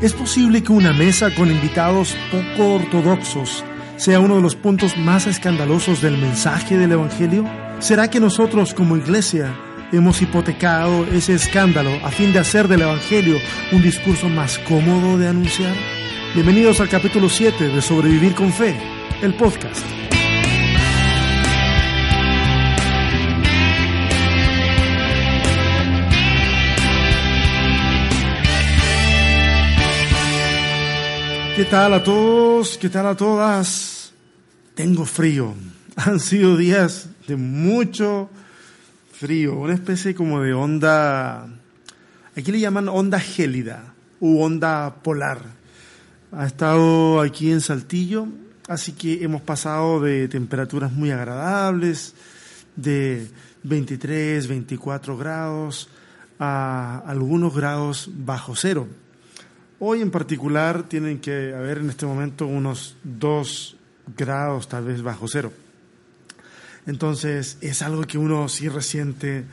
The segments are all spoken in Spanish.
¿Es posible que una mesa con invitados poco ortodoxos sea uno de los puntos más escandalosos del mensaje del Evangelio? ¿Será que nosotros como iglesia hemos hipotecado ese escándalo a fin de hacer del Evangelio un discurso más cómodo de anunciar? Bienvenidos al capítulo 7 de Sobrevivir con Fe, el podcast. ¿Qué tal a todos? ¿Qué tal a todas? Tengo frío. Han sido días de mucho frío, una especie como de onda, aquí le llaman onda gélida u onda polar. Ha estado aquí en Saltillo, así que hemos pasado de temperaturas muy agradables, de 23, 24 grados, a algunos grados bajo cero. Hoy en particular tienen que haber en este momento unos 2 grados tal vez bajo cero. Entonces es algo que uno sí resiente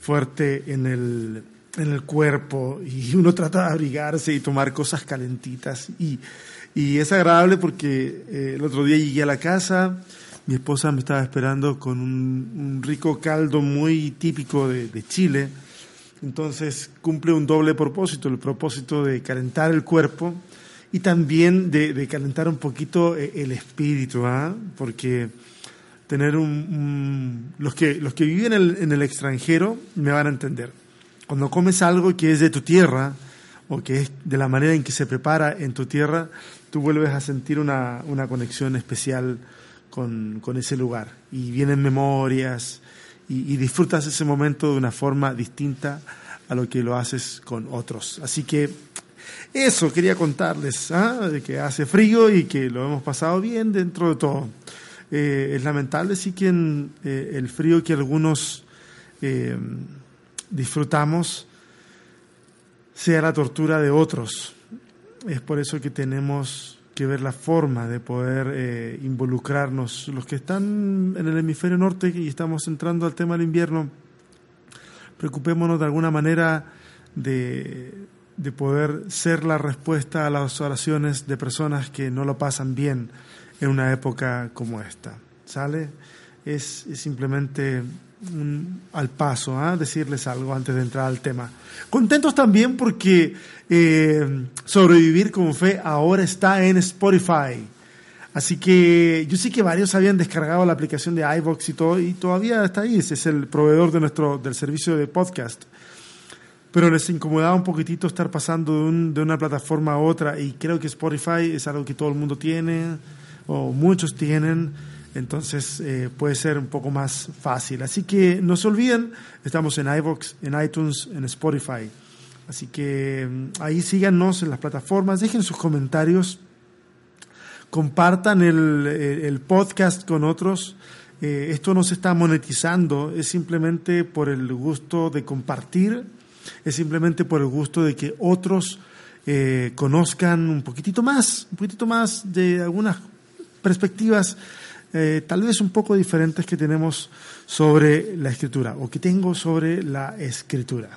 fuerte en el, en el cuerpo y uno trata de abrigarse y tomar cosas calentitas y, y es agradable porque eh, el otro día llegué a la casa, mi esposa me estaba esperando con un, rico caldo muy típico de Chile, entonces cumple un doble propósito, el propósito de calentar el cuerpo y también de, calentar un poquito eh, el espíritu, ¿ah? porque tener un, los que los que viven en el, en el, extranjero me van a entender. Cuando comes algo que es de tu tierra o que es de la manera en que se prepara en tu tierra, tú vuelves a sentir una, una conexión especial con, con ese lugar y vienen memorias y, disfrutas ese momento de una forma distinta a lo que lo haces con otros. Así que eso quería contarles, ¿ah? de que hace frío y que lo hemos pasado bien dentro de todo. Eh, es lamentable sí que eh, el frío que algunos eh, disfrutamos sea la tortura de otros. Es por eso que tenemos que ver la forma de poder eh, involucrarnos. Los que están en el hemisferio norte y estamos entrando al tema del invierno, preocupémonos de alguna manera de, de poder ser la respuesta a las oraciones de personas que no lo pasan bien en una época como esta. ¿Sale? Es, es simplemente al paso, ¿ah? decirles algo antes de entrar al tema. Contentos también porque eh, Sobrevivir con Fe ahora está en Spotify. Así que yo sé que varios habían descargado la aplicación de iVox y todo, y todavía está ahí. Es el proveedor de nuestro, del servicio de podcast. Pero les incomodaba un poquitito estar pasando de una plataforma a otra, y creo que Spotify es algo que todo el mundo tiene, o muchos tienen entonces eh, puede ser un poco más fácil. Así que no se olviden, estamos en iVoox, en iTunes, en Spotify. Así que mm, ahí síganos en las plataformas, dejen sus comentarios, compartan el, podcast con otros. Eh, esto no se está monetizando, es simplemente por el gusto de compartir, es simplemente por el gusto de que otros eh, conozcan un poquitito más, un poquitito más de algunas perspectivas eh, tal vez un poco diferentes que tenemos sobre la escritura o que tengo sobre la escritura.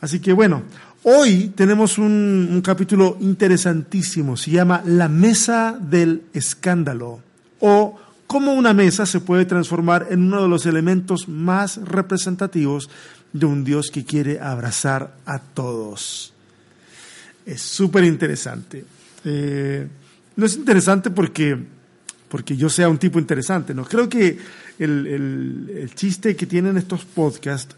Así que bueno, hoy tenemos un, capítulo interesantísimo, se llama La mesa del escándalo o cómo una mesa se puede transformar en uno de los elementos más representativos de un Dios que quiere abrazar a todos. Es súper interesante. Eh, no es interesante porque porque yo sea un tipo interesante. No creo que el, el, chiste que tienen estos podcasts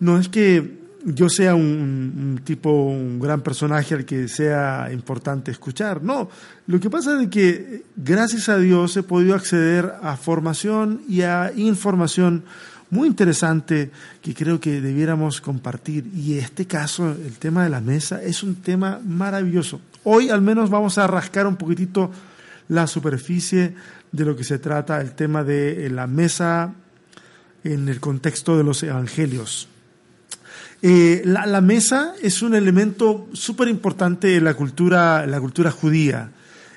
no es que yo sea un, tipo, un gran personaje al que sea importante escuchar. No, lo que pasa es que gracias a Dios he podido acceder a formación y a información muy interesante que creo que debiéramos compartir. Y este caso, el tema de la mesa es un tema maravilloso. Hoy al menos vamos a rascar un poquitito la superficie de lo que se trata el tema de eh, la mesa en el contexto de los evangelios. Eh, la, mesa es un elemento súper importante en la cultura, la cultura judía.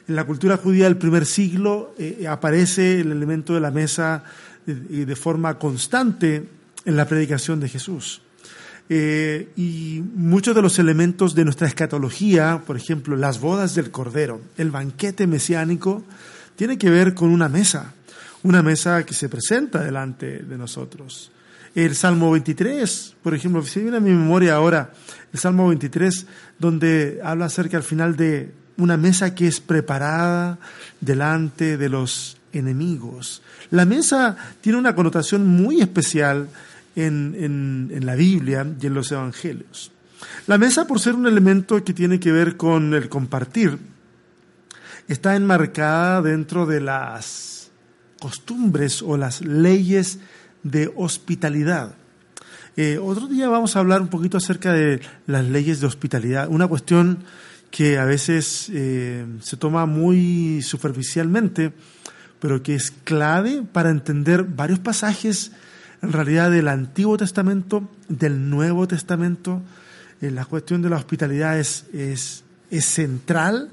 En la cultura judía del primer siglo eh, aparece el elemento de la mesa de, de forma constante en la predicación de Jesús. Eh, y muchos de los elementos de nuestra escatología, por ejemplo, las bodas del Cordero, el banquete mesiánico, tiene que ver con una mesa, una mesa que se presenta delante de nosotros. El Salmo 23, por ejemplo, si viene a mi memoria ahora, el Salmo 23, donde habla acerca al final de una mesa que es preparada delante de los enemigos. La mesa tiene una connotación muy especial en, en, la Biblia y en los Evangelios. La mesa, por ser un elemento que tiene que ver con el compartir, está enmarcada dentro de las costumbres o las leyes de hospitalidad. Eh, otro día vamos a hablar un poquito acerca de las leyes de hospitalidad, una cuestión que a veces eh, se toma muy superficialmente, pero que es clave para entender varios pasajes en realidad del Antiguo Testamento, del Nuevo Testamento. Eh, la cuestión de la hospitalidad es, es, central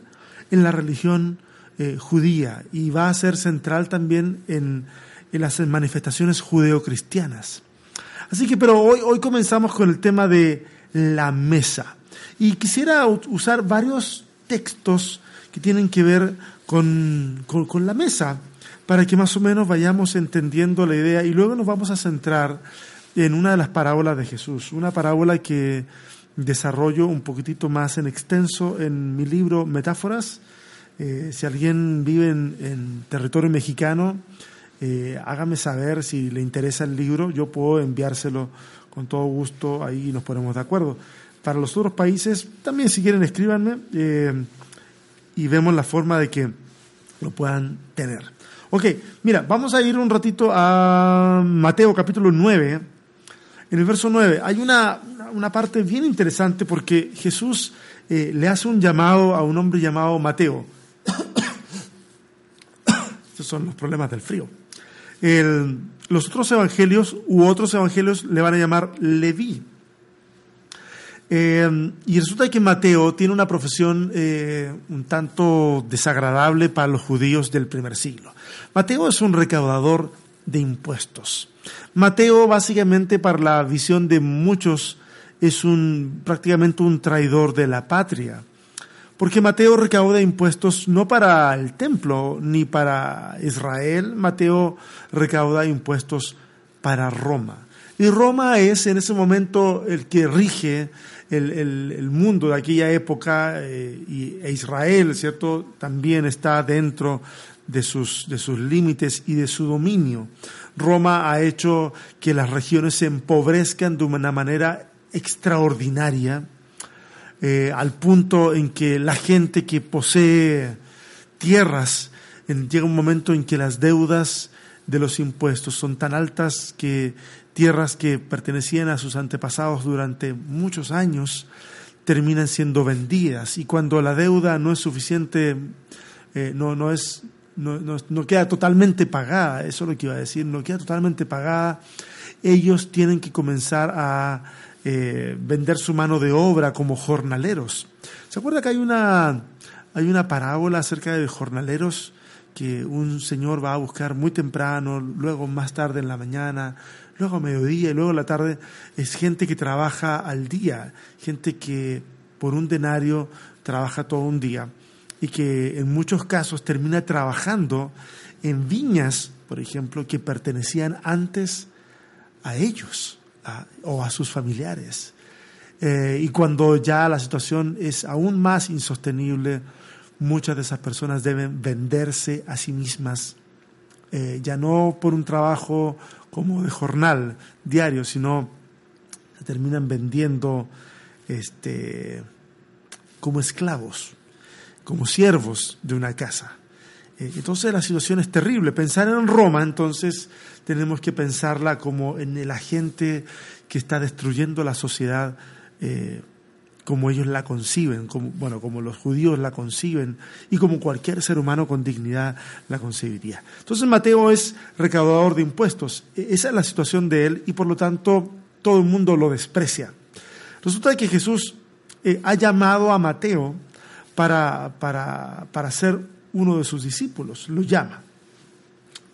en la religión eh, judía y va a ser central también en, en las manifestaciones judeocristianas. Así que, pero hoy, hoy comenzamos con el tema de la mesa. Y quisiera usar varios textos que tienen que ver con, con, con la mesa para que más o menos vayamos entendiendo la idea y luego nos vamos a centrar en una de las parábolas de Jesús, una parábola que desarrollo un poquitito más en extenso en mi libro Metáforas. Eh, si alguien vive en, territorio mexicano, eh, hágame saber si le interesa el libro, yo puedo enviárselo con todo gusto, ahí nos ponemos de acuerdo. Para los otros países, también si quieren escríbanme eh, y vemos la forma de que lo puedan tener. Ok, mira, vamos a ir un ratito a Mateo capítulo 9. En el verso 9 hay una, una parte bien interesante porque Jesús eh, le hace un llamado a un hombre llamado Mateo. Estos son los problemas del frío. los otros evangelios u otros evangelios le van a llamar Leví. Eh, y resulta que Mateo tiene una profesión eh, un tanto desagradable para los judíos del primer siglo. Mateo es un recaudador de impuestos. Mateo básicamente para la visión de muchos es un prácticamente un traidor de la patria. Porque Mateo recauda impuestos no para el templo ni para Israel, Mateo recauda impuestos para Roma. Y Roma es en ese momento el que rige el, mundo de aquella época eh, y, e Israel, ¿cierto? También está dentro de sus, de sus límites y de su dominio. Roma ha hecho que las regiones se empobrezcan de una manera extraordinaria, eh, al punto en que la gente que posee tierras, llega un momento en que las deudas de los impuestos son tan altas que tierras que pertenecían a sus antepasados durante muchos años terminan siendo vendidas y cuando la deuda no es suficiente, eh, no, no, es, no, no, queda totalmente pagada, eso es lo que iba a decir, no queda totalmente pagada, ellos tienen que comenzar a eh, vender su mano de obra como jornaleros. ¿Se acuerda que hay una, hay una parábola acerca de jornaleros? Que un señor va a buscar muy temprano, luego más tarde en la mañana, luego a mediodía y luego a la tarde, es gente que trabaja al día, gente que por un denario trabaja todo un día y que en muchos casos termina trabajando en viñas, por ejemplo, que pertenecían antes a ellos o a sus familiares. Eh, y cuando ya la situación es aún más insostenible, muchas de esas personas deben venderse a sí mismas, eh, ya no por un trabajo como de jornal diario, sino se terminan vendiendo este, como esclavos, como siervos de una casa. Eh, entonces la situación es terrible. Pensar en Roma, entonces, tenemos que pensarla como en el agente que está destruyendo la sociedad eh, como ellos la conciben, como, bueno, como los judíos la conciben y como cualquier ser humano con dignidad la concebiría. Entonces Mateo es recaudador de impuestos. E, esa es la situación de él y por lo tanto todo el mundo lo desprecia. Resulta que Jesús eh, ha llamado a Mateo para, para, para ser uno de sus discípulos, lo llama.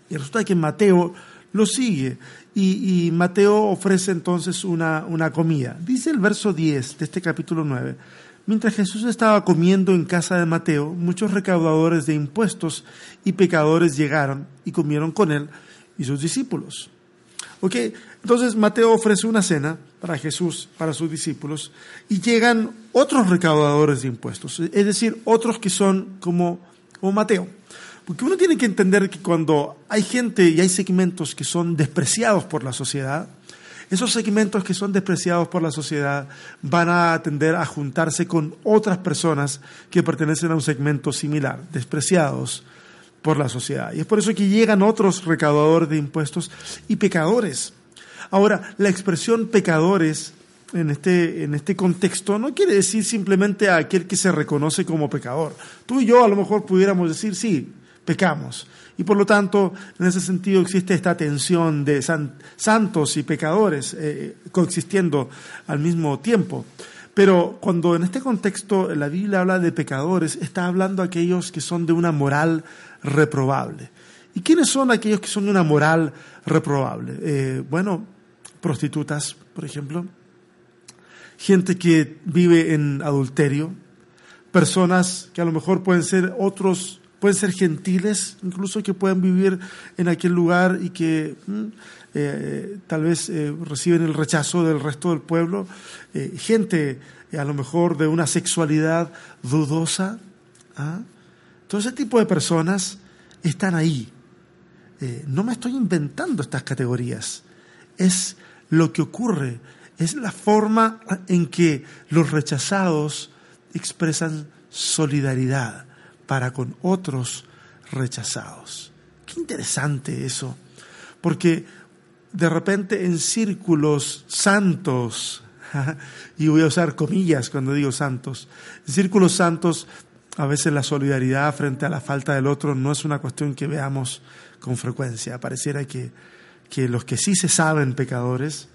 Y resulta que Mateo lo sigue y, Mateo ofrece entonces una, una comida. Dice el verso 10 de este capítulo 9. Mientras Jesús estaba comiendo en casa de Mateo, muchos recaudadores de impuestos y pecadores llegaron y comieron con él y sus discípulos. Ok, entonces Mateo ofrece una cena para Jesús, para sus discípulos, y llegan otros recaudadores de impuestos, es decir, otros que son como, como Mateo. Porque uno tiene que entender que cuando hay gente y hay segmentos que son despreciados por la sociedad, esos segmentos que son despreciados por la sociedad van a tender a juntarse con otras personas que pertenecen a un segmento similar, despreciados por la sociedad. Y es por eso que llegan otros recaudadores de impuestos y pecadores. Ahora, la expresión pecadores en este, en este contexto no quiere decir simplemente a aquel que se reconoce como pecador. Tú y yo a lo mejor pudiéramos decir, sí, pecamos. Y por lo tanto, en ese sentido existe esta tensión de santos y pecadores eh, coexistiendo al mismo tiempo. Pero cuando en este contexto la Biblia habla de pecadores, está hablando de aquellos que son de una moral reprobable. ¿Y quiénes son aquellos que son de una moral reprobable? Eh, bueno, prostitutas, por ejemplo, gente que vive en adulterio, personas que a lo mejor pueden ser otros pueden ser gentiles, incluso que puedan vivir en aquel lugar y que mm, eh, tal vez eh, reciben el rechazo del resto del pueblo, eh, gente a lo mejor de una sexualidad dudosa. ¿ah? Todo ese tipo de personas están ahí. no me estoy inventando estas categorías, es lo que ocurre, es la forma en que los rechazados expresan solidaridad para con otros rechazados. Qué interesante eso, porque de repente en círculos santos, y voy a usar comillas cuando digo santos, en círculos santos a veces la solidaridad frente a la falta del otro no es una cuestión que veamos con frecuencia. Pareciera que, que los que sí se saben pecadores,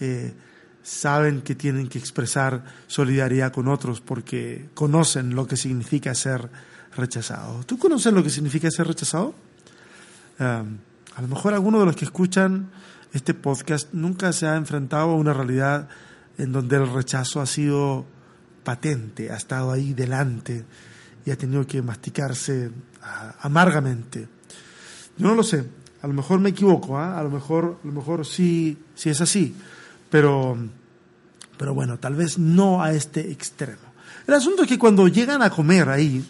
eh, saben que tienen que expresar solidaridad con otros porque conocen lo que significa ser rechazado. ¿Tú conoces lo que significa ser rechazado? A lo mejor alguno de los que escuchan este podcast nunca se ha enfrentado a una realidad en donde el rechazo ha sido patente, ha estado ahí delante y ha tenido que masticarse ah, amargamente. Yo no lo sé, a lo mejor me equivoco, ¿ah? a lo mejor, a lo mejor sí, sí es así, pero, pero bueno, tal vez no a este extremo. El asunto es que cuando llegan a comer ahí,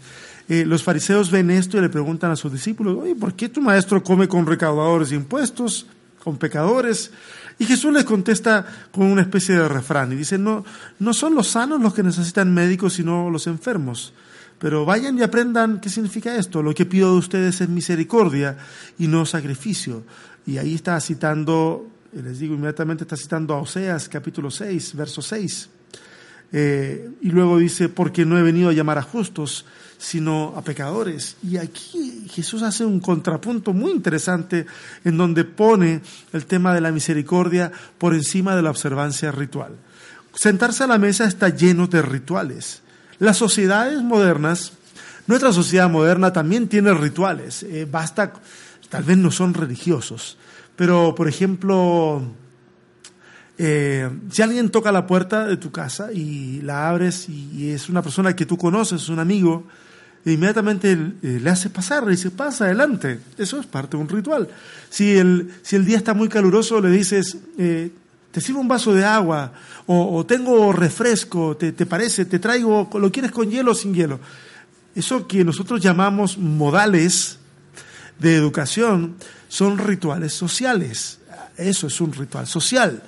eh, los fariseos ven esto y le preguntan a sus discípulos, oye, ¿por qué tu maestro come con recaudadores de impuestos, con pecadores? Y Jesús les contesta con una especie de refrán y dice, no, no son los sanos los que necesitan médicos, sino los enfermos. Pero vayan y aprendan qué significa esto. Lo que pido de ustedes es misericordia y no sacrificio. Y ahí está citando, les digo inmediatamente, está citando a Oseas capítulo 6, verso 6. Eh, y luego dice, porque no he venido a llamar a justos, sino a pecadores. Y aquí Jesús hace un contrapunto muy interesante en donde pone el tema de la misericordia por encima de la observancia ritual. Sentarse a la mesa está lleno de rituales. Las sociedades modernas, nuestra sociedad moderna también tiene rituales. Eh, basta, tal vez no son religiosos, pero por ejemplo, eh, si alguien toca la puerta de tu casa y la abres y, es una persona que tú conoces, un amigo, inmediatamente eh, le hace pasar, le dice, pasa adelante. Eso es parte de un ritual. Si el, si el día está muy caluroso, le dices, eh, te sirvo un vaso de agua, o, tengo refresco, te, te, parece? Te traigo, ¿lo quieres con hielo o sin hielo? Eso que nosotros llamamos modales de educación son rituales sociales. Eso es un ritual social.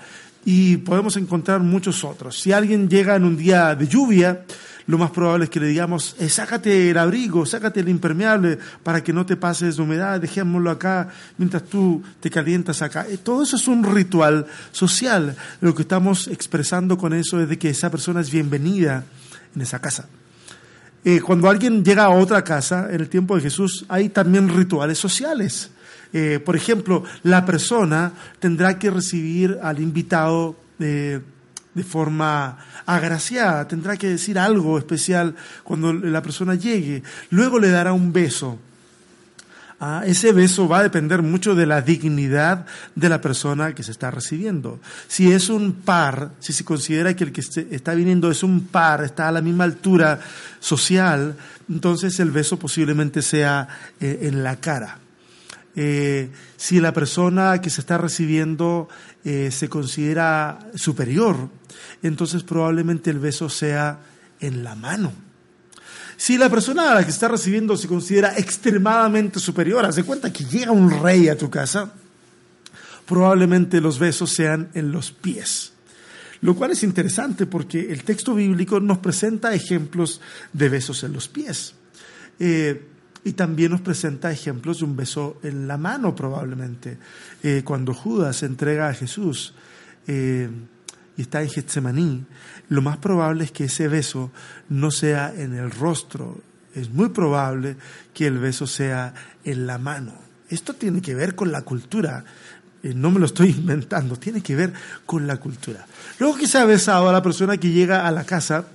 Y podemos encontrar muchos otros. Si alguien llega en un día de lluvia, lo más probable es que le digamos, eh, sácate el abrigo, sácate el impermeable para que no te pases de humedad, dejémoslo acá mientras tú te calientas acá. Eh, todo eso es un ritual social. Lo que estamos expresando con eso es de que esa persona es bienvenida en esa casa. Eh, cuando alguien llega a otra casa, en el tiempo de Jesús, hay también rituales sociales. por ejemplo, la persona tendrá que recibir al invitado de forma agraciada, tendrá que decir algo especial cuando la persona llegue. Luego le dará un beso Ah, ese beso va a depender mucho de la dignidad de la persona que se está recibiendo. Si es un par, si se considera que el que está viniendo es un par, está a la misma altura social, entonces el beso posiblemente sea eh, en la cara. Eh, si la persona que se está recibiendo eh, se considera superior, entonces probablemente el beso sea en la mano. Si la persona a la que está recibiendo se considera extremadamente superior, haz de cuenta que llega un rey a tu casa, probablemente los besos sean en los pies. Lo cual es interesante porque el texto bíblico nos presenta ejemplos de besos en los pies. Eh, y también nos presenta ejemplos de un beso en la mano probablemente. Eh, cuando Judas entrega a Jesús eh, y está en Getsemaní, lo más probable es que ese beso no sea en el rostro, es muy probable que el beso sea en la mano. Esto tiene que ver con la cultura, eh, no me lo estoy inventando, tiene que ver con la cultura. Luego que se ha besado a la persona que llega a la casa,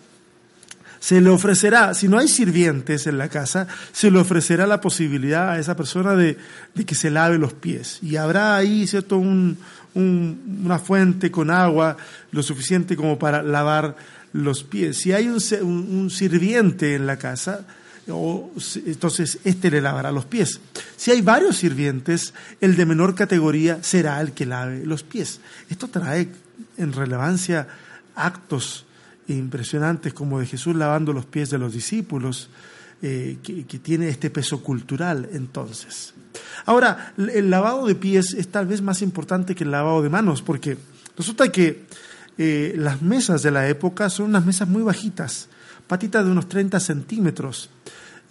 se le ofrecerá, si no hay sirvientes en la casa, se le ofrecerá la posibilidad a esa persona de, que se lave los pies. Y habrá ahí, ¿cierto?, un, una fuente con agua lo suficiente como para lavar los pies. Si hay un, sirviente en la casa, entonces este le lavará los pies. Si hay varios sirvientes, el de menor categoría será el que lave los pies. Esto trae en relevancia actos impresionantes como de Jesús lavando los pies de los discípulos, eh, que, tiene este peso cultural entonces. Ahora, el lavado de pies es tal vez más importante que el lavado de manos, porque resulta que eh, las mesas de la época son unas mesas muy bajitas, patitas de unos 30 centímetros.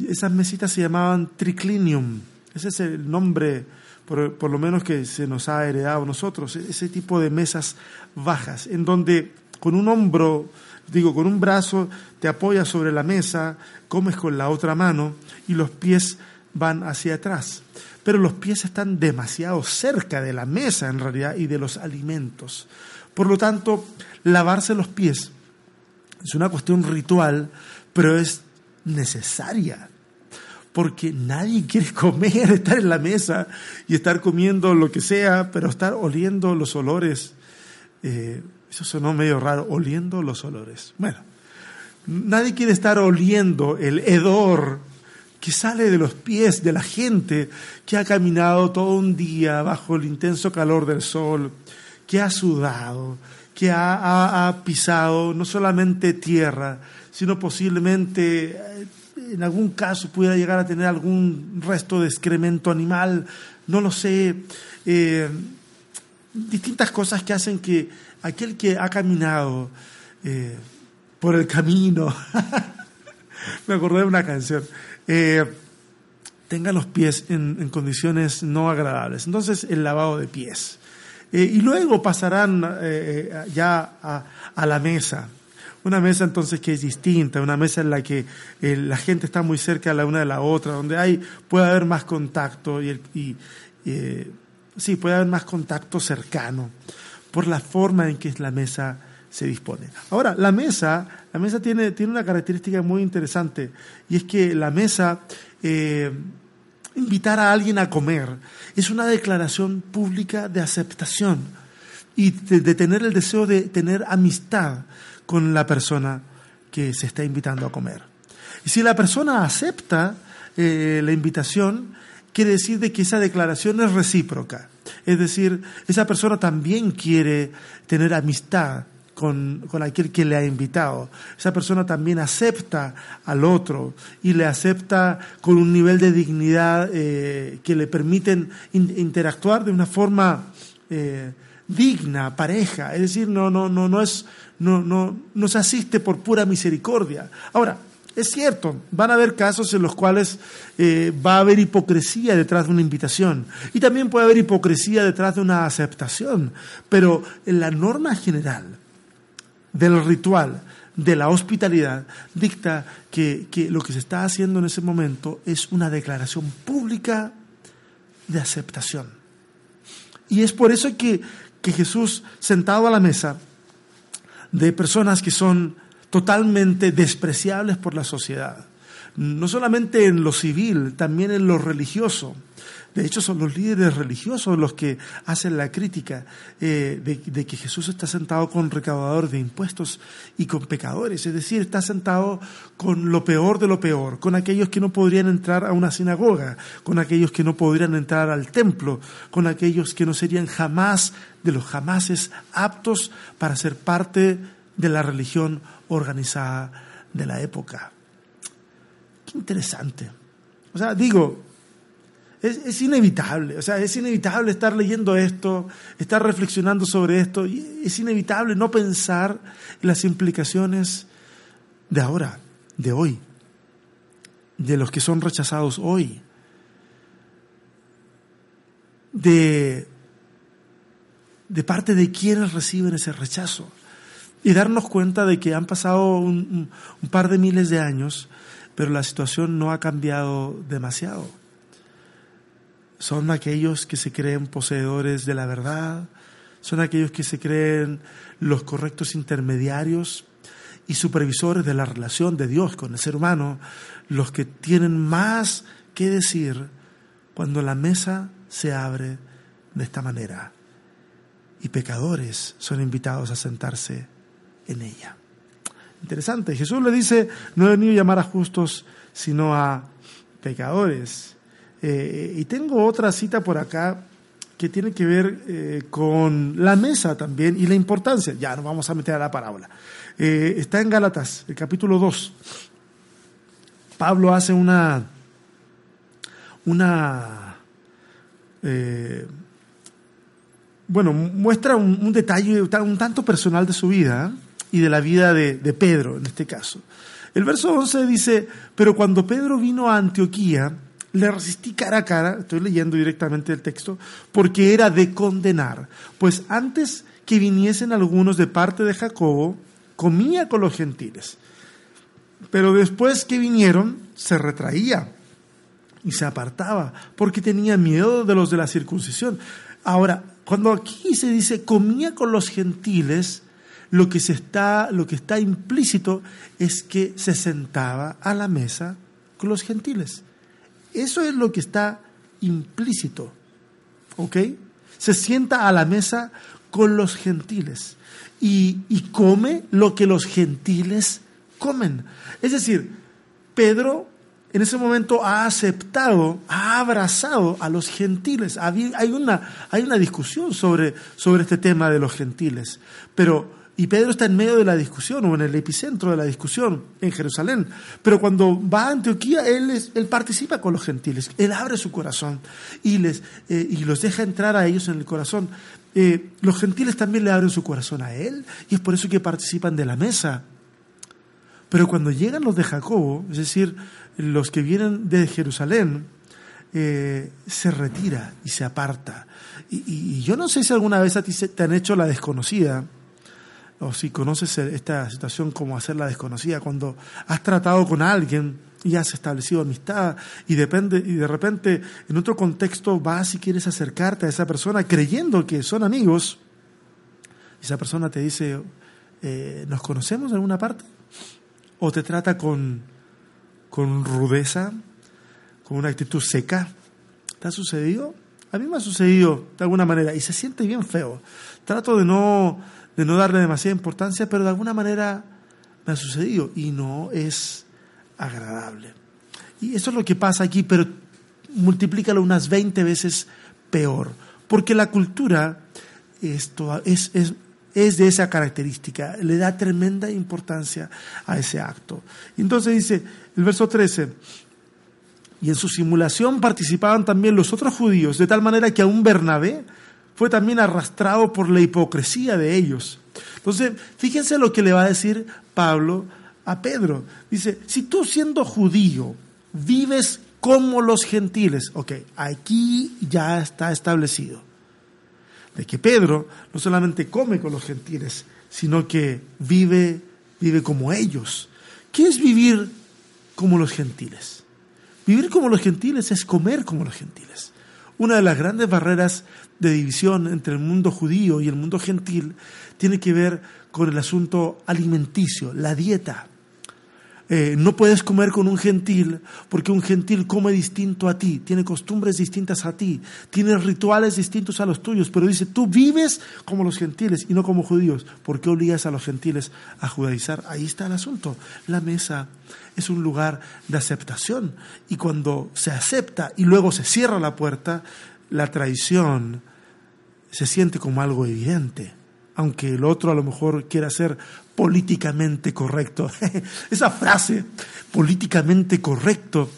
Esas mesitas se llamaban triclinium, ese es el nombre por, por, lo menos que se nos ha heredado nosotros, ese tipo de mesas bajas, en donde con un hombro Digo, con un brazo te apoyas sobre la mesa, comes con la otra mano y los pies van hacia atrás. Pero los pies están demasiado cerca de la mesa en realidad y de los alimentos. Por lo tanto, lavarse los pies es una cuestión ritual, pero es necesaria. Porque nadie quiere comer, estar en la mesa y estar comiendo lo que sea, pero estar oliendo los olores eh, eso sonó medio raro, oliendo los olores. Bueno, nadie quiere estar oliendo el hedor que sale de los pies de la gente que ha caminado todo un día bajo el intenso calor del sol, que ha sudado, que ha, pisado no solamente tierra, sino posiblemente eh, en algún caso pudiera llegar a tener algún resto de excremento animal, no lo sé, eh, distintas cosas que hacen que aquel que ha caminado eh, por el camino, me acordé de una canción, eh, tenga los pies en, condiciones no agradables. Entonces, el lavado de pies. Eh, y luego pasarán ya a, la mesa. Una mesa entonces que es distinta, una mesa en la que la gente está muy cerca la una de la otra, donde hay, puede haber más contacto y, y sí, puede haber más contacto cercano por la forma en que la mesa se dispone. Ahora, la mesa, la mesa tiene, tiene una característica muy interesante y es que la mesa, eh, invitar a alguien a comer, es una declaración pública de aceptación y de, tener el deseo de tener amistad con la persona que se está invitando a comer. Y si la persona acepta eh, la invitación, quiere decir de que esa declaración es recíproca. Es decir, esa persona también quiere tener amistad con, aquel que le ha invitado. Esa persona también acepta al otro y le acepta con un nivel de dignidad eh, que le permiten interactuar de una forma eh, digna, pareja. Es decir, no, no, no, no, es, no, no, no se asiste por pura misericordia. Ahora, es cierto, van a haber casos en los cuales eh, va a haber hipocresía detrás de una invitación y también puede haber hipocresía detrás de una aceptación, pero en la norma general del ritual de la hospitalidad dicta que, lo que se está haciendo en ese momento es una declaración pública de aceptación. Y es por eso que, que Jesús, sentado a la mesa de personas que son totalmente despreciables por la sociedad, no solamente en lo civil, también en lo religioso. De hecho, son los líderes religiosos los que hacen la crítica eh, de, que Jesús está sentado con recaudadores de impuestos y con pecadores. Es decir, está sentado con lo peor de lo peor, con aquellos que no podrían entrar a una sinagoga, con aquellos que no podrían entrar al templo, con aquellos que no serían jamás de los jamases aptos para ser parte de la religión organizada de la época. Qué interesante. O sea, digo, es, inevitable, o sea, es inevitable estar leyendo esto, estar reflexionando sobre esto, y es inevitable no pensar en las implicaciones de ahora, de hoy, de los que son rechazados hoy, de, de parte de quienes reciben ese rechazo, y darnos cuenta de que han pasado un par de miles de años, pero la situación no ha cambiado demasiado. Son aquellos que se creen poseedores de la verdad, son aquellos que se creen los correctos intermediarios y supervisores de la relación de Dios con el ser humano, los que tienen más que decir cuando la mesa se abre de esta manera. Y pecadores son invitados a sentarse en ella. Interesante, Jesús le dice, no he venido a llamar a justos, sino a pecadores. Eh, y tengo otra cita por acá que tiene que ver eh, con la mesa también y la importancia. Ya nos vamos a meter a la parábola. Eh, está en Gálatas, el capítulo 2. Pablo hace una, una bueno, muestra un, detalle un tanto personal de su vida y de la vida de, de Pedro en este caso. El verso 11 dice, pero cuando Pedro vino a Antioquía, le resistí cara a cara, estoy leyendo directamente el texto, porque era de condenar. Pues antes que viniesen algunos de parte de Jacobo, comía con los gentiles. Pero después que vinieron, se retraía y se apartaba, porque tenía miedo de los de la circuncisión. Ahora, cuando aquí se dice comía con los gentiles, lo que, se está, lo que está implícito es que se sentaba a la mesa con los gentiles. Eso es lo que está implícito. ¿Ok? Se sienta a la mesa con los gentiles y, come lo que los gentiles comen. Es decir, Pedro en ese momento ha aceptado, ha abrazado a los gentiles. Hay una, hay una discusión sobre, sobre este tema de los gentiles, pero y Pedro está en medio de la discusión o en el epicentro de la discusión en Jerusalén. Pero cuando va a Antioquía, él, él participa con los gentiles. Él abre su corazón y, les, eh, y los deja entrar a ellos en el corazón. Eh, los gentiles también le abren su corazón a él y es por eso que participan de la mesa. Pero cuando llegan los de Jacobo, es decir, los que vienen de Jerusalén, eh, se retira y se aparta. Y, y, yo no sé si alguna vez a ti te han hecho la desconocida o si conoces esta situación como hacerla desconocida, cuando has tratado con alguien y has establecido amistad y, depende, y de repente en otro contexto vas y quieres acercarte a esa persona creyendo que son amigos, esa persona te dice, eh, ¿nos conocemos en alguna parte? O te trata con, con rudeza, con una actitud seca. ¿Te ha sucedido? A mí me ha sucedido de alguna manera y se siente bien feo. Trato de no de no darle demasiada importancia, pero de alguna manera me ha sucedido y no es agradable. Y eso es lo que pasa aquí, pero multiplícalo unas 20 veces peor, porque la cultura es, es, es, es de esa característica, le da tremenda importancia a ese acto. entonces dice el verso 13, y en su simulación participaban también los otros judíos, de tal manera que aún Bernabé fue también arrastrado por la hipocresía de ellos. Entonces, fíjense lo que le va a decir Pablo a Pedro. Dice, si tú siendo judío vives como los gentiles, ok, aquí ya está establecido de que Pedro no solamente come con los gentiles, sino que vive, vive como ellos. ¿Qué es vivir como los gentiles? Vivir como los gentiles es comer como los gentiles. Una de las grandes barreras de división entre el mundo judío y el mundo gentil tiene que ver con el asunto alimenticio, la dieta. Eh, no puedes comer con un gentil porque un gentil come distinto a ti, tiene costumbres distintas a ti, tiene rituales distintos a los tuyos, pero dice, tú vives como los gentiles y no como judíos. ¿Por qué obligas a los gentiles a judaizar? Ahí está el asunto. La mesa es un lugar de aceptación y cuando se acepta y luego se cierra la puerta, la traición se siente como algo evidente aunque el otro a lo mejor quiera ser políticamente correcto. Esa frase, políticamente correcto,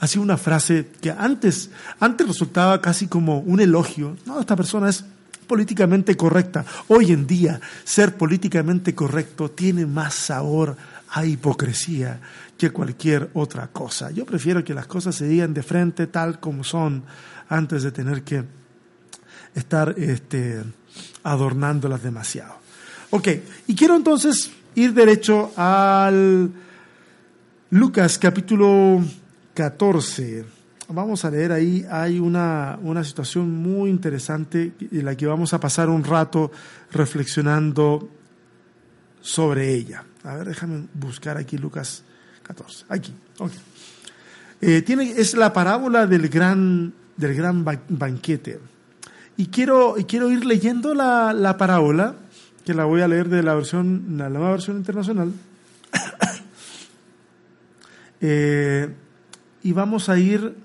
ha sido una frase que antes, antes resultaba casi como un elogio. No, esta persona es políticamente correcta. Hoy en día, ser políticamente correcto tiene más sabor a hipocresía que cualquier otra cosa. Yo prefiero que las cosas se digan de frente tal como son antes de tener que estar este, adornándolas demasiado. Ok, y quiero entonces ir derecho al Lucas capítulo 14. Vamos a leer ahí, hay una, una situación muy interesante en la que vamos a pasar un rato reflexionando sobre ella. A ver, déjame buscar aquí Lucas 14. Aquí, ok. Eh, tiene, es la parábola del gran, del gran banquete. Y quiero, y quiero ir leyendo la, la parábola que la voy a leer de la versión, la nueva versión internacional. Eh, y vamos a ir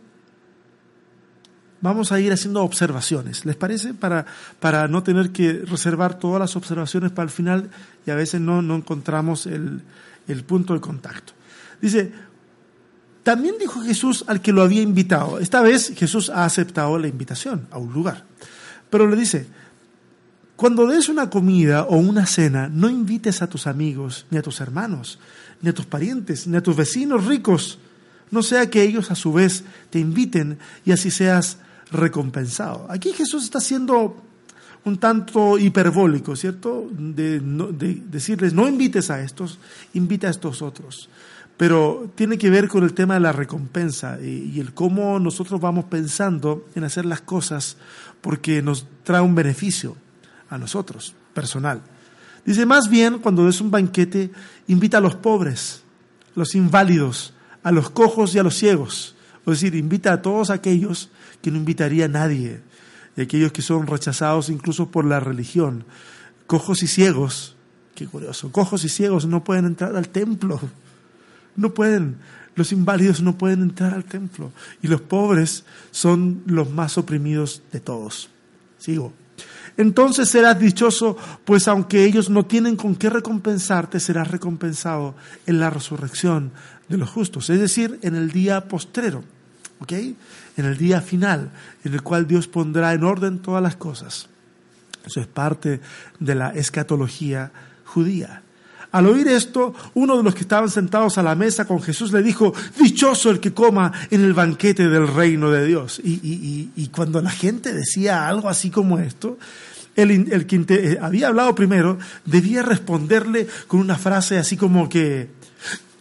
vamos a ir haciendo observaciones, ¿les parece? Para, para no tener que reservar todas las observaciones para el final y a veces no, no encontramos el, el punto de contacto. Dice, también dijo Jesús al que lo había invitado. Esta vez Jesús ha aceptado la invitación a un lugar. Pero le dice, cuando des una comida o una cena, no invites a tus amigos, ni a tus hermanos, ni a tus parientes, ni a tus vecinos ricos, no sea que ellos a su vez te inviten y así seas recompensado. Aquí Jesús está siendo un tanto hiperbólico, ¿cierto? De, decirles, no invites a estos, invita a estos otros. Pero tiene que ver con el tema de la recompensa y, y el cómo nosotros vamos pensando en hacer las cosas porque nos trae un beneficio a nosotros, personal. Dice, más bien, cuando des un banquete, invita a los pobres, los inválidos, a los cojos y a los ciegos. Es decir, invita a todos aquellos que no invitaría a nadie, y aquellos que son rechazados incluso por la religión. Cojos y ciegos, qué curioso, cojos y ciegos no pueden entrar al templo, no pueden, los inválidos no pueden entrar al templo, y los pobres son los más oprimidos de todos. Sigo. Entonces serás dichoso, pues aunque ellos no tienen con qué recompensarte, serás recompensado en la resurrección de los justos, es decir, en el día postrero, ¿ok? En el día final, en el cual Dios pondrá en orden todas las cosas. Eso es parte de la escatología judía. Al oír esto, uno de los que estaban sentados a la mesa con Jesús le dijo, dichoso el que coma en el banquete del reino de Dios. Y, cuando la gente decía algo así como esto, el, el que eh, había hablado primero debía responderle con una frase así como que,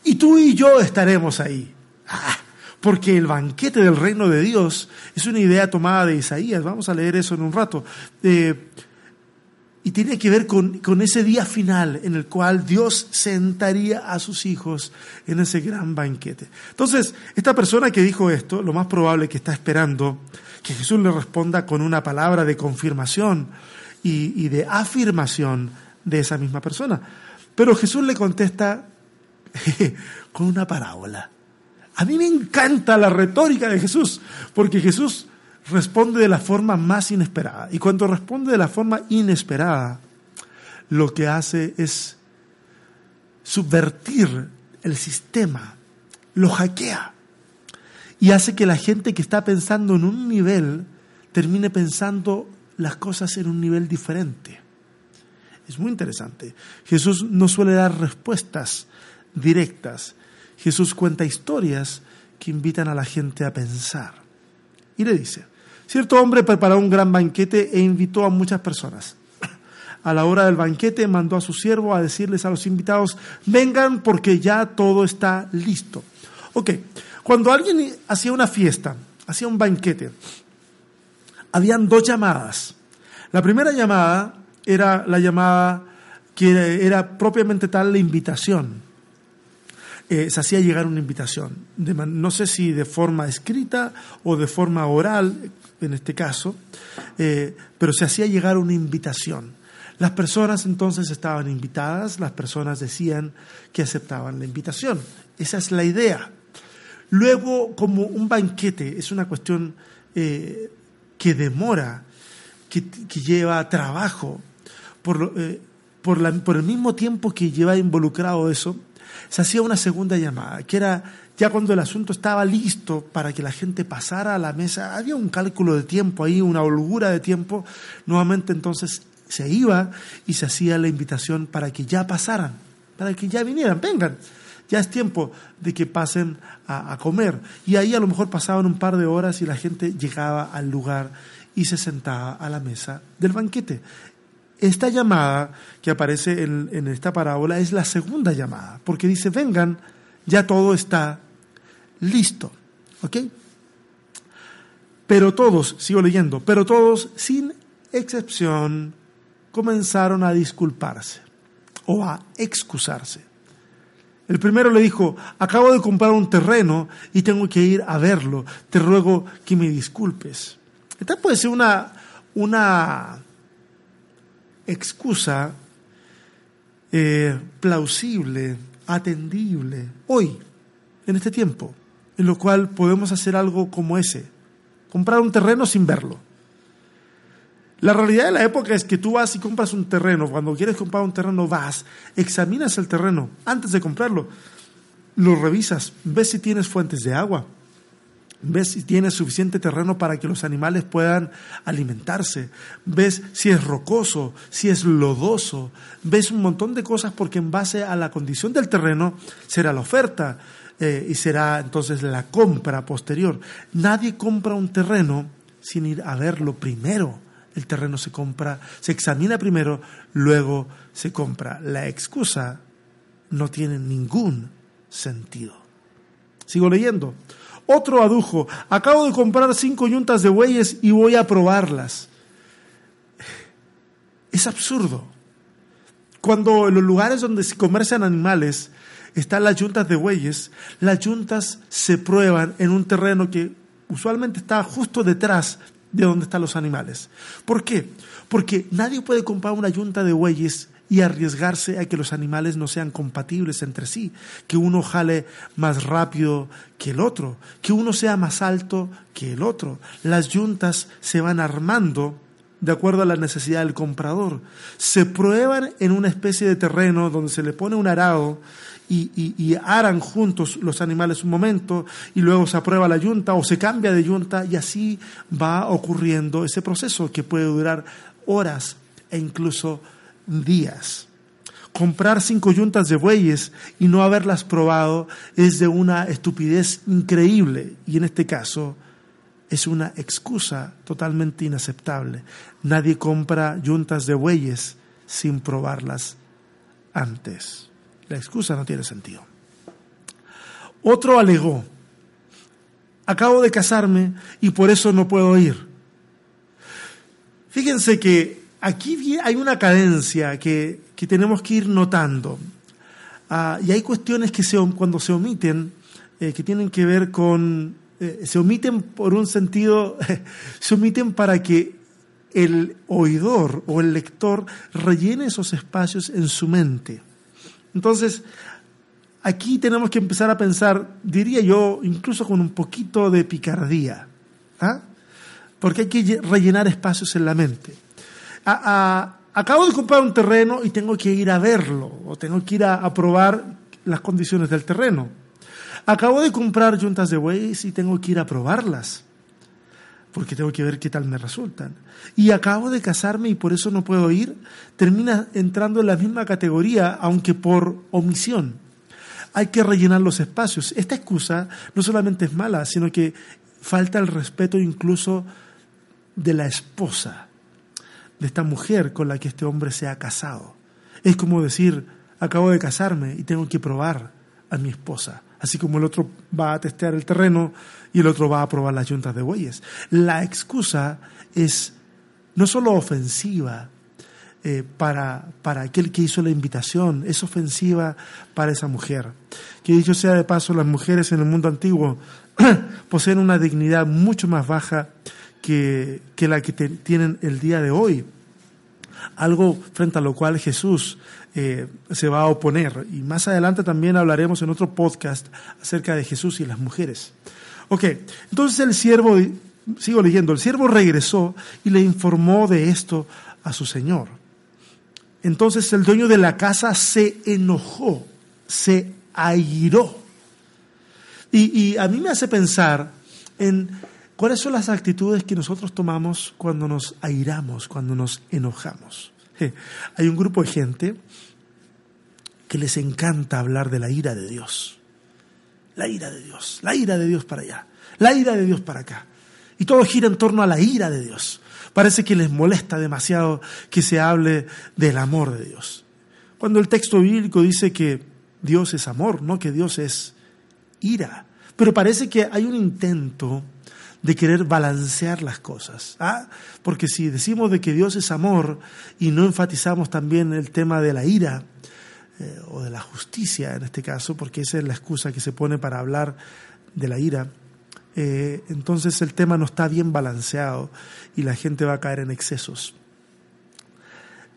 y tú y yo estaremos ahí. Ah, porque el banquete del reino de Dios es una idea tomada de Isaías, vamos a leer eso en un rato. Eh, y tiene que ver con, con, ese día final en el cual Dios sentaría a sus hijos en ese gran banquete. Entonces, esta persona que dijo esto, lo más probable es que está esperando que Jesús le responda con una palabra de confirmación y, de afirmación de esa misma persona. Pero Jesús le contesta con una parábola. A mí me encanta la retórica de Jesús, porque Jesús responde de la forma más inesperada. Y cuando responde de la forma inesperada, lo que hace es subvertir el sistema, lo hackea y hace que la gente que está pensando en un nivel termine pensando las cosas en un nivel diferente. Es muy interesante. Jesús no suele dar respuestas directas. Jesús cuenta historias que invitan a la gente a pensar. Y le dice, cierto hombre preparó un gran banquete e invitó a muchas personas. A la hora del banquete mandó a su siervo a decirles a los invitados, vengan porque ya todo está listo. Ok, cuando alguien hacía una fiesta, hacía un banquete, habían dos llamadas. La primera llamada era la llamada que era propiamente tal la invitación. Eh, se hacía llegar una invitación. no sé si de forma escrita o de forma oral, en este caso, eh, pero se hacía llegar una invitación. Las personas entonces estaban invitadas, las personas decían que aceptaban la invitación. Esa es la idea. Luego, como un banquete, es una cuestión eh, que demora, que, lleva trabajo, por, el mismo tiempo que lleva involucrado eso, se hacía una segunda llamada, que era ya cuando el asunto estaba listo para que la gente pasara a la mesa, había un cálculo de tiempo ahí, una holgura de tiempo, nuevamente entonces se iba y se hacía la invitación para que ya pasaran, para que ya vinieran, vengan, ya es tiempo de que pasen a, a comer. Y ahí a lo mejor pasaban un par de horas y la gente llegaba al lugar y se sentaba a la mesa del banquete. Esta llamada que aparece en, esta parábola es la segunda llamada, porque dice, vengan, ya todo está listo. ¿Ok? Pero todos, sigo leyendo, pero todos, sin excepción, comenzaron a disculparse o a excusarse. El primero le dijo, acabo de comprar un terreno y tengo que ir a verlo, te ruego que me disculpes. Esta puede ser una, una excusa eh, plausible, atendible, hoy, en este tiempo, en lo cual podemos hacer algo como ese, comprar un terreno sin verlo. La realidad de la época es que tú vas y compras un terreno, cuando quieres comprar un terreno vas, examinas el terreno antes de comprarlo, lo revisas, ves si tienes fuentes de agua, ves si tiene suficiente terreno para que los animales puedan alimentarse, ves si es rocoso, si es lodoso, ves un montón de cosas porque en base a la condición del terreno será la oferta eh, y será entonces la compra posterior. Nadie compra un terreno sin ir a verlo primero. El terreno se compra, se examina primero, luego se compra. La excusa no tiene ningún sentido. Sigo leyendo. Otro adujo, acabo de comprar cinco yuntas de bueyes y voy a probarlas. Es absurdo. Cuando en los lugares donde se comercian animales están las yuntas de bueyes, las yuntas se prueban en un terreno que usualmente está justo detrás de donde están los animales. ¿Por qué? Porque nadie puede comprar una yunta de bueyes y arriesgarse a que los animales no sean compatibles entre sí, que uno jale más rápido que el otro, que uno sea más alto que el otro. Las yuntas se van armando de acuerdo a la necesidad del comprador. Se prueban en una especie de terreno donde se le pone un arado y, y, aran juntos los animales un momento y luego se aprueba la yunta o se cambia de yunta y así va ocurriendo ese proceso que puede durar horas e incluso días. Comprar cinco yuntas de bueyes y no haberlas probado es de una estupidez increíble y en este caso es una excusa totalmente inaceptable. Nadie compra yuntas de bueyes sin probarlas antes. La excusa no tiene sentido. Otro alegó, acabo de casarme y por eso no puedo ir. Fíjense que aquí hay una cadencia que, tenemos que ir notando. Ah, y hay cuestiones que se, cuando se omiten, eh, que tienen que ver con, eh, se omiten por un sentido, se omiten para que el oidor o el lector rellene esos espacios en su mente. Entonces, aquí tenemos que empezar a pensar, diría yo, incluso con un poquito de picardía, ¿ah? porque hay que rellenar espacios en la mente acabo de comprar un terreno y tengo que ir a verlo o tengo que ir a, probar las condiciones del terreno. Acabo de comprar yuntas de bueyes y tengo que ir a probarlas porque tengo que ver qué tal me resultan. Y acabo de casarme y por eso no puedo ir, termina entrando en la misma categoría, aunque por omisión. Hay que rellenar los espacios. Esta excusa no solamente es mala, sino que falta el respeto incluso de la esposa de esta mujer con la que este hombre se ha casado. Es como decir, acabo de casarme y tengo que probar a mi esposa. Así como el otro va a testear el terreno y el otro va a probar las yuntas de bueyes. La excusa es no solo ofensiva, eh, para, para aquel que hizo la invitación, es ofensiva para esa mujer. Que dicho sea de paso, las mujeres en el mundo antiguo poseen una dignidad mucho más baja que, que la que tienen el día de hoy. Algo frente a lo cual Jesús eh, se va a oponer. Y más adelante también hablaremos en otro podcast acerca de Jesús y las mujeres. Ok, entonces el siervo, sigo leyendo, el siervo regresó y le informó de esto a su señor. Entonces el dueño de la casa se enojó, se airó. Y, a mí me hace pensar en cuáles son las actitudes que nosotros tomamos cuando nos airamos, cuando nos enojamos. Hay un grupo de gente que les encanta hablar de la ira de Dios. La ira de Dios, la ira de Dios para allá, la ira de Dios para acá. Y todo gira en torno a la ira de Dios. Parece que les molesta demasiado que se hable del amor de Dios. Cuando el texto bíblico dice que Dios es amor, no que Dios es ira. Pero parece que hay un intento de querer balancear las cosas. ¿ah? Porque si decimos de que Dios es amor y no enfatizamos también el tema de la ira, eh, o de la justicia en este caso, porque esa es la excusa que se pone para hablar de la ira, eh, entonces el tema no está bien balanceado y la gente va a caer en excesos.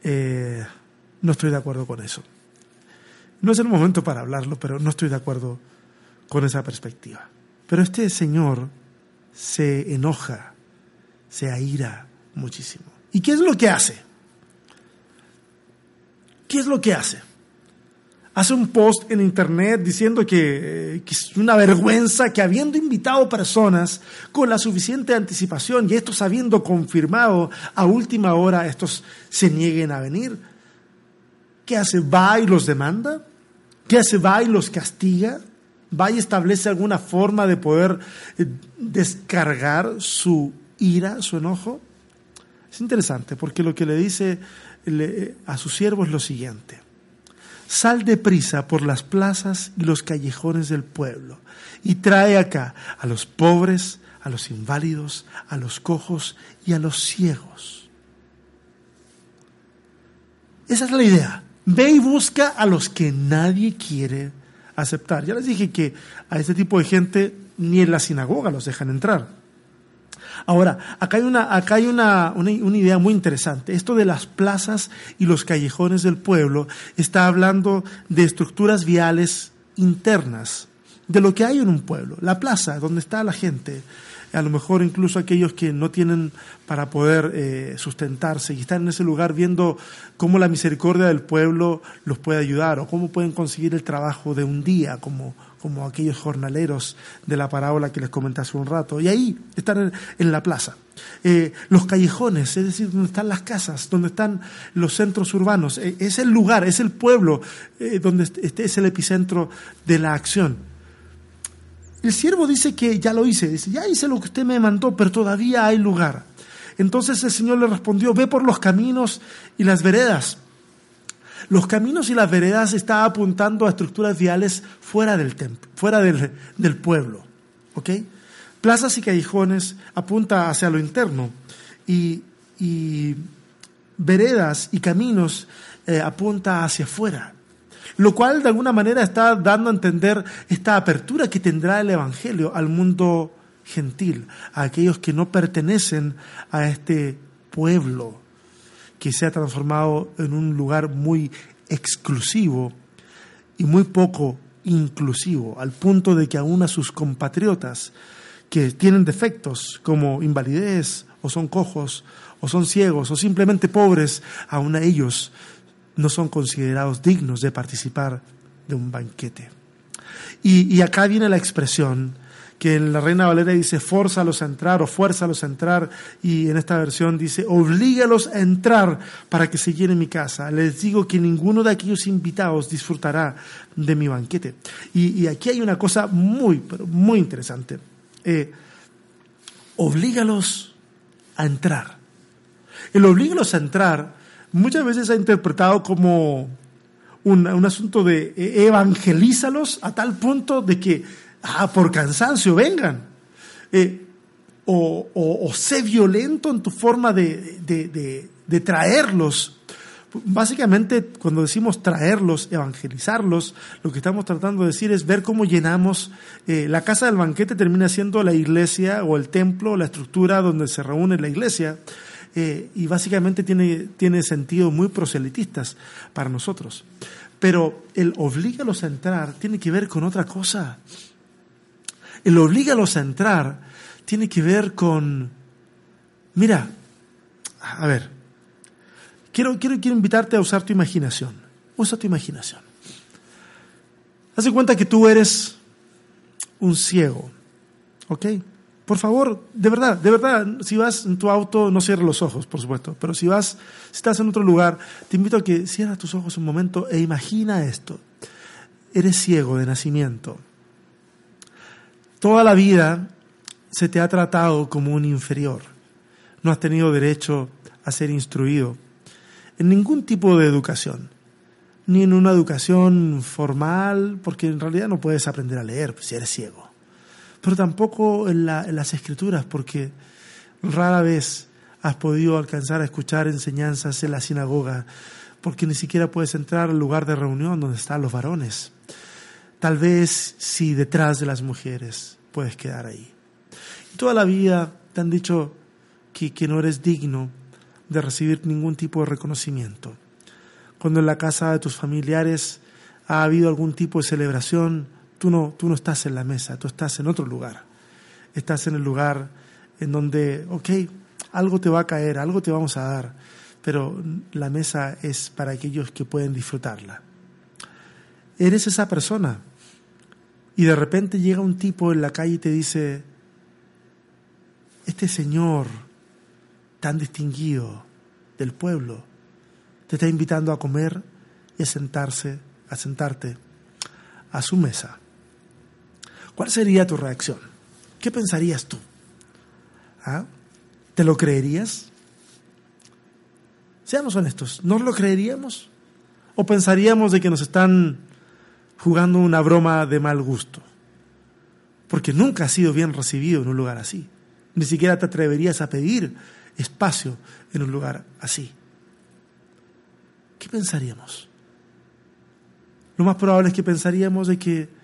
Eh, no estoy de acuerdo con eso. No es el momento para hablarlo, pero no estoy de acuerdo con esa perspectiva. Pero este señor se enoja, se aira muchísimo. ¿Y qué es lo que hace? ¿Qué es lo que hace? hace un post en internet diciendo eh, que, es una vergüenza que habiendo invitado personas con la suficiente anticipación y estos habiendo confirmado a última hora, estos se nieguen a venir. ¿Qué hace? ¿Va y los demanda? ¿Qué hace? ¿Va y los castiga? ¿Va y establece alguna forma de poder eh, descargar su ira, su enojo? Es interesante porque lo que le dice a su siervo es lo siguiente sal deprisa por las plazas y los callejones del pueblo y trae acá a los pobres, a los inválidos, a los cojos y a los ciegos. Esa es la idea. Ve y busca a los que nadie quiere aceptar. Ya les dije que a este tipo de gente ni en la sinagoga los dejan entrar. Ahora, acá hay, una, acá hay una, una, idea muy interesante. Esto de las plazas y los callejones del pueblo está hablando de estructuras viales internas, de lo que hay en un pueblo. La plaza, donde está la gente, a lo mejor incluso aquellos que no tienen para poder eh, sustentarse y están en ese lugar viendo cómo la misericordia del pueblo los puede ayudar o cómo pueden conseguir el trabajo de un día, como, como aquellos jornaleros de la parábola que les comenté hace un rato. Y ahí están en, la plaza. Eh, los callejones, es decir, donde están las casas, donde están los centros urbanos, eh, es el lugar, es el pueblo eh, donde este es el epicentro de la acción. El siervo dice que ya lo hice, dice, ya hice lo que usted me mandó, pero todavía hay lugar. Entonces el Señor le respondió, ve por los caminos y las veredas los caminos y las veredas están apuntando a estructuras viales fuera del templo, fuera del, pueblo. ¿Ok? Plazas y callejones apunta hacia lo interno y, veredas y caminos eh, apunta hacia afuera. Lo cual de alguna manera está dando a entender esta apertura que tendrá el Evangelio al mundo gentil, a aquellos que no pertenecen a este pueblo que se ha transformado en un lugar muy exclusivo y muy poco inclusivo, al punto de que aún a sus compatriotas que tienen defectos como invalidez o son cojos o son ciegos o simplemente pobres, aún a ellos no son considerados dignos de participar de un banquete. Y, y acá viene la expresión que en la Reina Valera dice fórzalos a entrar o fuérzalos a entrar y en esta versión dice oblígalos a entrar para que se llene mi casa. Les digo que ninguno de aquellos invitados disfrutará de mi banquete. Y, aquí hay una cosa muy, pero muy interesante. Eh, oblígalos a entrar. El oblígalos a entrar muchas veces se ha interpretado como un, un asunto de eh, evangelízalos a tal punto de que ah, por cansancio, vengan. Eh, o, sé violento en tu forma de, traerlos Básicamente, cuando decimos traerlos, evangelizarlos, lo que estamos tratando de decir es ver cómo llenamos. Eh, la casa del banquete termina siendo la iglesia o el templo, la estructura donde se reúne la iglesia, eh, y básicamente tiene, tiene sentido muy proselitistas para nosotros. Pero el oblígalos a entrar tiene que ver con otra cosa. El oblígalos a entrar tiene que ver con, mira, a ver, quiero, quiero, quiero invitarte a usar tu imaginación. Usa tu imaginación. Haz de cuenta que tú eres un ciego, ¿ok? Por favor, de verdad, de verdad, si vas en tu auto, no cierres los ojos, por supuesto, pero si vas, si estás en otro lugar, te invito a que cierres tus ojos un momento e imagina esto. Eres ciego de nacimiento. Toda la vida se te ha tratado como un inferior. No has tenido derecho a ser instruido en ningún tipo de educación, ni en una educación formal, porque en realidad no puedes aprender a leer si eres ciego, pero tampoco en, las escrituras, porque rara vez has podido alcanzar a escuchar enseñanzas en la sinagoga, porque ni siquiera puedes entrar al lugar de reunión donde están los varones. Tal vez si detrás de las mujeres puedes quedar ahí. Toda la vida te han dicho que no eres digno de recibir ningún tipo de reconocimiento. Cuando en la casa de tus familiares ha habido algún tipo de celebración, tú no, tú no estás en la mesa, tú estás en otro lugar. Estás en el lugar en donde, ok, algo te va a caer, algo te vamos a dar, pero la mesa es para aquellos que pueden disfrutarla. Eres esa persona y de repente llega un tipo en la calle y te dice, este señor tan distinguido del pueblo te está invitando a comer y a sentarse, a sentarte a su mesa. ¿Cuál sería tu reacción? ¿Qué pensarías tú? ¿Ah? ¿Te lo creerías? Seamos honestos, ¿no lo creeríamos? ¿O pensaríamos de que nos están jugando una broma de mal gusto? Porque nunca has sido bien recibido en un lugar así. Ni siquiera te atreverías a pedir espacio en un lugar así. ¿Qué pensaríamos? Lo más probable es que pensaríamos de que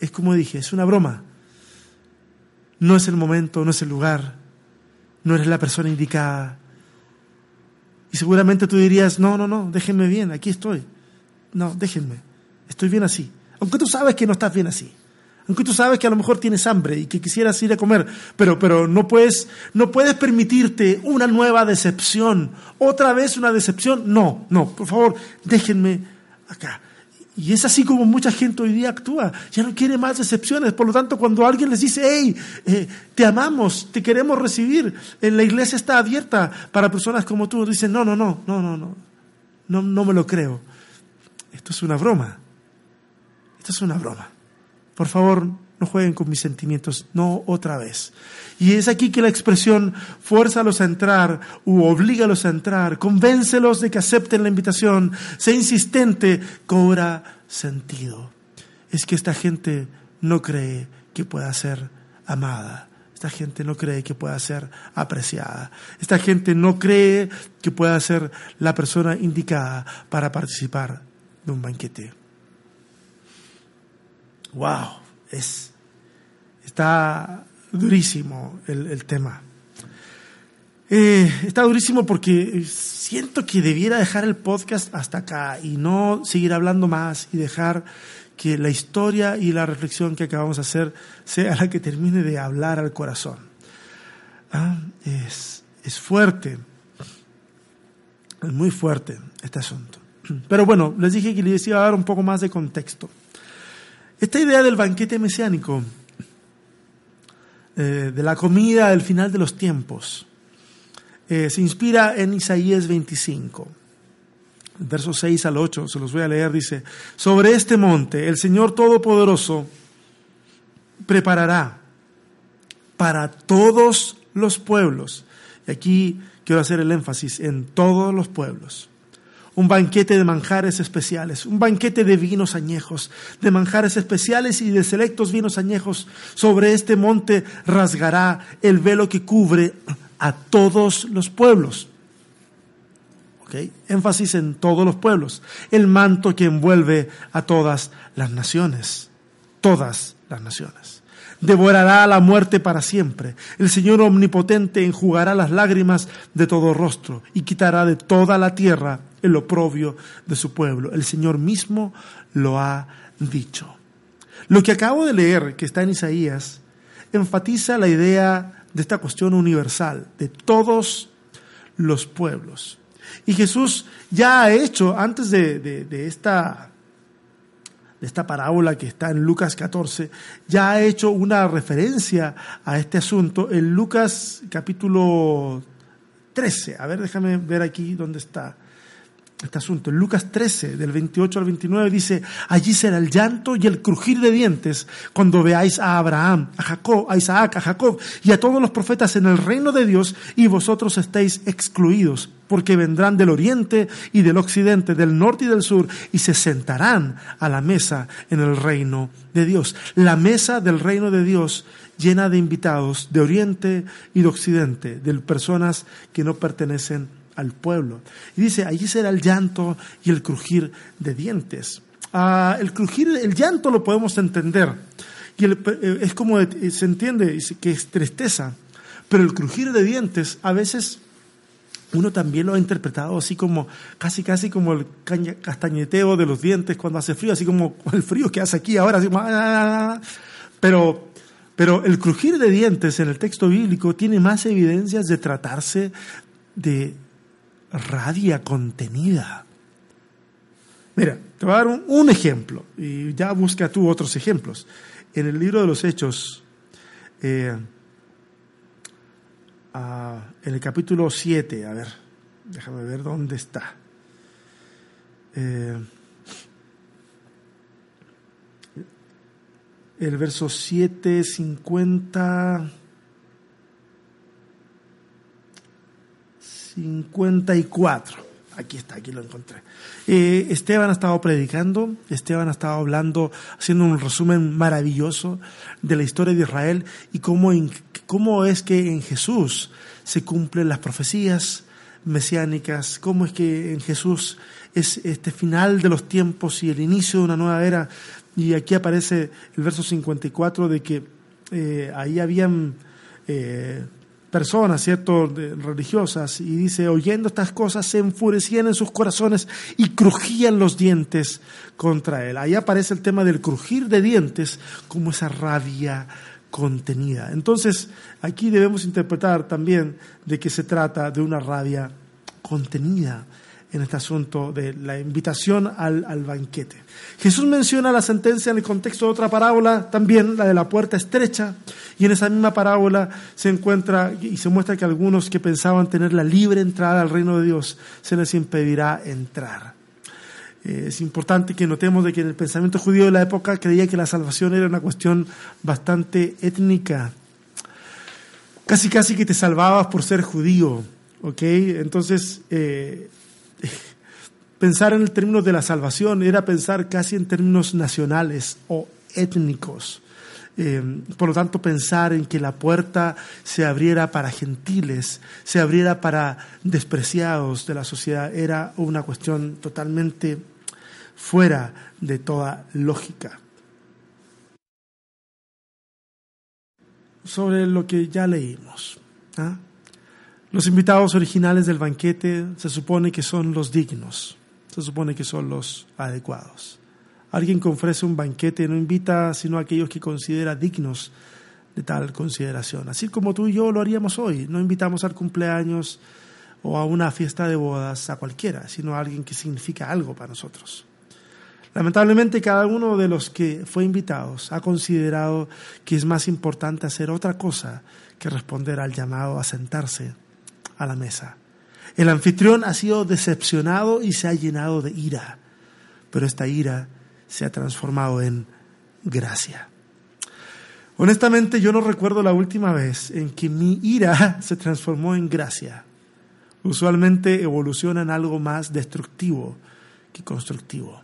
es como dije, es una broma. No es el momento, no es el lugar, no eres la persona indicada. Y seguramente tú dirías, no, no, no, déjenme bien, aquí estoy. No, déjenme, estoy bien así. Aunque tú sabes que no estás bien así. Aunque tú sabes que a lo mejor tienes hambre y que quisieras ir a comer, pero, pero no, puedes, no puedes permitirte una nueva decepción. Otra vez una decepción. No, no, por favor, déjenme acá. Y es así como mucha gente hoy día actúa. Ya no quiere más decepciones. Por lo tanto, cuando alguien les dice, hey, eh, te amamos, te queremos recibir, la iglesia está abierta para personas como tú, dicen, no, no, no, no, no, no, no, no me lo creo. Esto es una broma. Esto es una broma. Por favor, no jueguen con mis sentimientos, no otra vez. Y es aquí que la expresión fuérzalos a entrar u oblígalos a entrar, convéncelos de que acepten la invitación, sea insistente, cobra sentido. Es que esta gente no cree que pueda ser amada. Esta gente no cree que pueda ser apreciada. Esta gente no cree que pueda ser la persona indicada para participar de un banquete wow, es, está durísimo el, tema. Eh, está durísimo porque siento que debiera dejar el podcast hasta acá y no seguir hablando más y dejar que la historia y la reflexión que acabamos de hacer sea la que termine de hablar al corazón. Ah, es, es fuerte, es muy fuerte este asunto. Pero bueno, les dije que les iba a dar un poco más de contexto. Esta idea del banquete mesiánico, eh, de la comida del final de los tiempos, eh, se inspira en Isaías 25. Versos 6 al 8, se los voy a leer, dice, sobre este monte el Señor Todopoderoso preparará para todos los pueblos, y aquí quiero hacer el énfasis en todos los pueblos, un banquete de manjares especiales, un banquete de vinos añejos, de manjares especiales y de selectos vinos añejos. Sobre este monte rasgará el velo que cubre a todos los pueblos. Énfasis en todos los pueblos. El manto que envuelve a todas las naciones. Todas las naciones. Devorará la muerte para siempre. El Señor omnipotente enjugará las lágrimas de todo rostro y quitará de toda la tierra el oprobio de su pueblo. El Señor mismo lo ha dicho. Lo que acabo de leer, que está en Isaías, enfatiza la idea de esta cuestión universal, de todos los pueblos. Y Jesús ya ha hecho, antes de, esta, de esta parábola que está en Lucas 14, ya ha hecho una referencia a este asunto en Lucas capítulo 13. A ver, déjame ver aquí dónde está este asunto. En Lucas 13, del 28 al 29, dice, allí será el llanto y el crujir de dientes cuando veáis a Abraham, a Jacob, a Isaac, a Jacob y a todos los profetas en el reino de Dios y vosotros estéis excluidos, porque vendrán del oriente y del occidente, del norte y del sur, y se sentarán a la mesa en el reino de Dios. La mesa del reino de Dios llena de invitados de oriente y de occidente, de personas que no pertenecen al pueblo. Y dice, allí será el llanto y el crujir de dientes. Ah, el crujir, el llanto lo podemos entender. Y eh, es como, eh, se entiende que es tristeza. Pero el crujir de dientes a veces uno también lo ha interpretado así como, casi casi como el castañeteo de los dientes cuando hace frío, así como el frío que hace aquí ahora. Ah, ah, ah, pero, pero el crujir de dientes en el texto bíblico tiene más evidencias de tratarse de rabia contenida. Mira, te voy a dar un, ejemplo y ya busca tú otros ejemplos. En el libro de los Hechos, eh, ah, en el capítulo 7, a ver, déjame ver dónde está. Eh, el verso 7, 50. 54. Aquí está, aquí lo encontré. Eh, Esteban ha estado predicando, Esteban ha estado hablando, haciendo un resumen maravilloso de la historia de Israel y cómo, cómo es que en Jesús se cumplen las profecías mesiánicas, cómo es que en Jesús es este final de los tiempos y el inicio de una nueva era. Y aquí aparece el verso 54 de que eh, ahí habían eh, personas, ¿cierto?, religiosas, y dice, oyendo estas cosas se enfurecían en sus corazones y crujían los dientes contra él. Ahí aparece el tema del crujir de dientes como esa rabia contenida. Entonces, aquí debemos interpretar también de que se trata de una rabia contenida en este asunto de la invitación al, banquete. Jesús menciona la sentencia en el contexto de otra parábola, también la de la puerta estrecha, y en esa misma parábola se encuentra y se muestra que algunos que pensaban tener la libre entrada al reino de Dios se les impedirá entrar. Eh, es importante que notemos de que en el pensamiento judío de la época creía que la salvación era una cuestión bastante étnica. Casi casi que te salvabas por ser judío. Entonces, eh, pensar en el término de la salvación era pensar casi en términos nacionales o étnicos. Eh, por lo tanto, pensar en que la puerta se abriera para gentiles, se abriera para despreciados de la sociedad, era una cuestión totalmente fuera de toda lógica. Sobre lo que ya leímos. ¿ah? Los invitados originales del banquete se supone que son los dignos, se supone que son los adecuados. Alguien que ofrece un banquete no invita sino a aquellos que considera dignos de tal consideración. Así como tú y yo lo haríamos hoy. No invitamos al cumpleaños o a una fiesta de bodas a cualquiera, sino a alguien que significa algo para nosotros. Lamentablemente cada uno de los que fue invitados ha considerado que es más importante hacer otra cosa que responder al llamado a sentarse a la mesa. El anfitrión ha sido decepcionado y se ha llenado de ira, pero esta ira se ha transformado en gracia. Honestamente yo no recuerdo la última vez en que mi ira se transformó en gracia. Usualmente evoluciona en algo más destructivo que constructivo.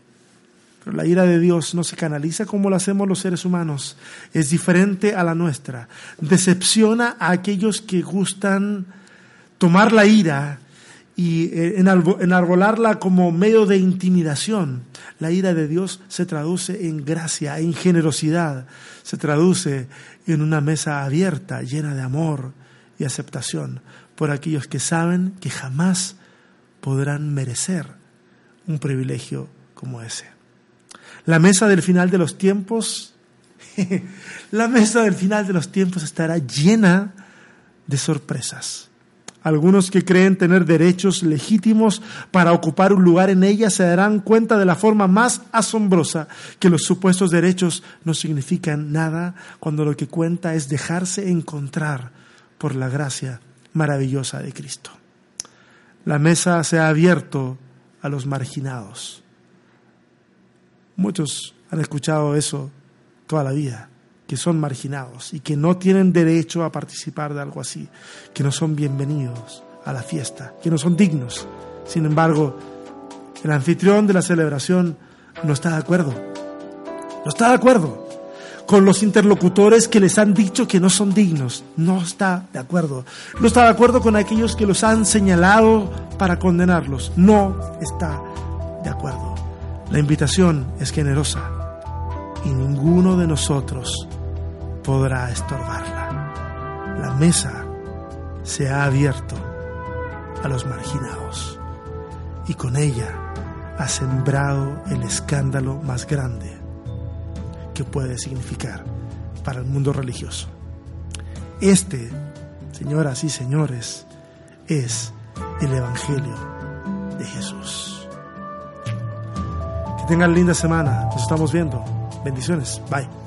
Pero la ira de Dios no se canaliza como lo hacemos los seres humanos. Es diferente a la nuestra. Decepciona a aquellos que gustan tomar la ira y eh, enarbolarla como medio de intimidación. La ira de Dios se traduce en gracia, en generosidad, se traduce en una mesa abierta, llena de amor y aceptación por aquellos que saben que jamás podrán merecer un privilegio como ese. La mesa del final de los tiempos, la mesa del final de los tiempos estará llena de sorpresas. Algunos que creen tener derechos legítimos para ocupar un lugar en ella se darán cuenta de la forma más asombrosa que los supuestos derechos no significan nada cuando lo que cuenta es dejarse encontrar por la gracia maravillosa de Cristo. La mesa se ha abierto a los marginados. Muchos han escuchado eso toda la vida que son marginados y que no tienen derecho a participar de algo así, que no son bienvenidos a la fiesta, que no son dignos. Sin embargo, el anfitrión de la celebración no está de acuerdo. No está de acuerdo con los interlocutores que les han dicho que no son dignos. No está de acuerdo. No está de acuerdo con aquellos que los han señalado para condenarlos. No está de acuerdo. La invitación es generosa y ninguno de nosotros podrá estorbarla. La mesa se ha abierto a los marginados y con ella ha sembrado el escándalo más grande que puede significar para el mundo religioso. Este, señoras y señores, es el Evangelio de Jesús. Que tengan linda semana. Nos estamos viendo. Bendiciones. Bye.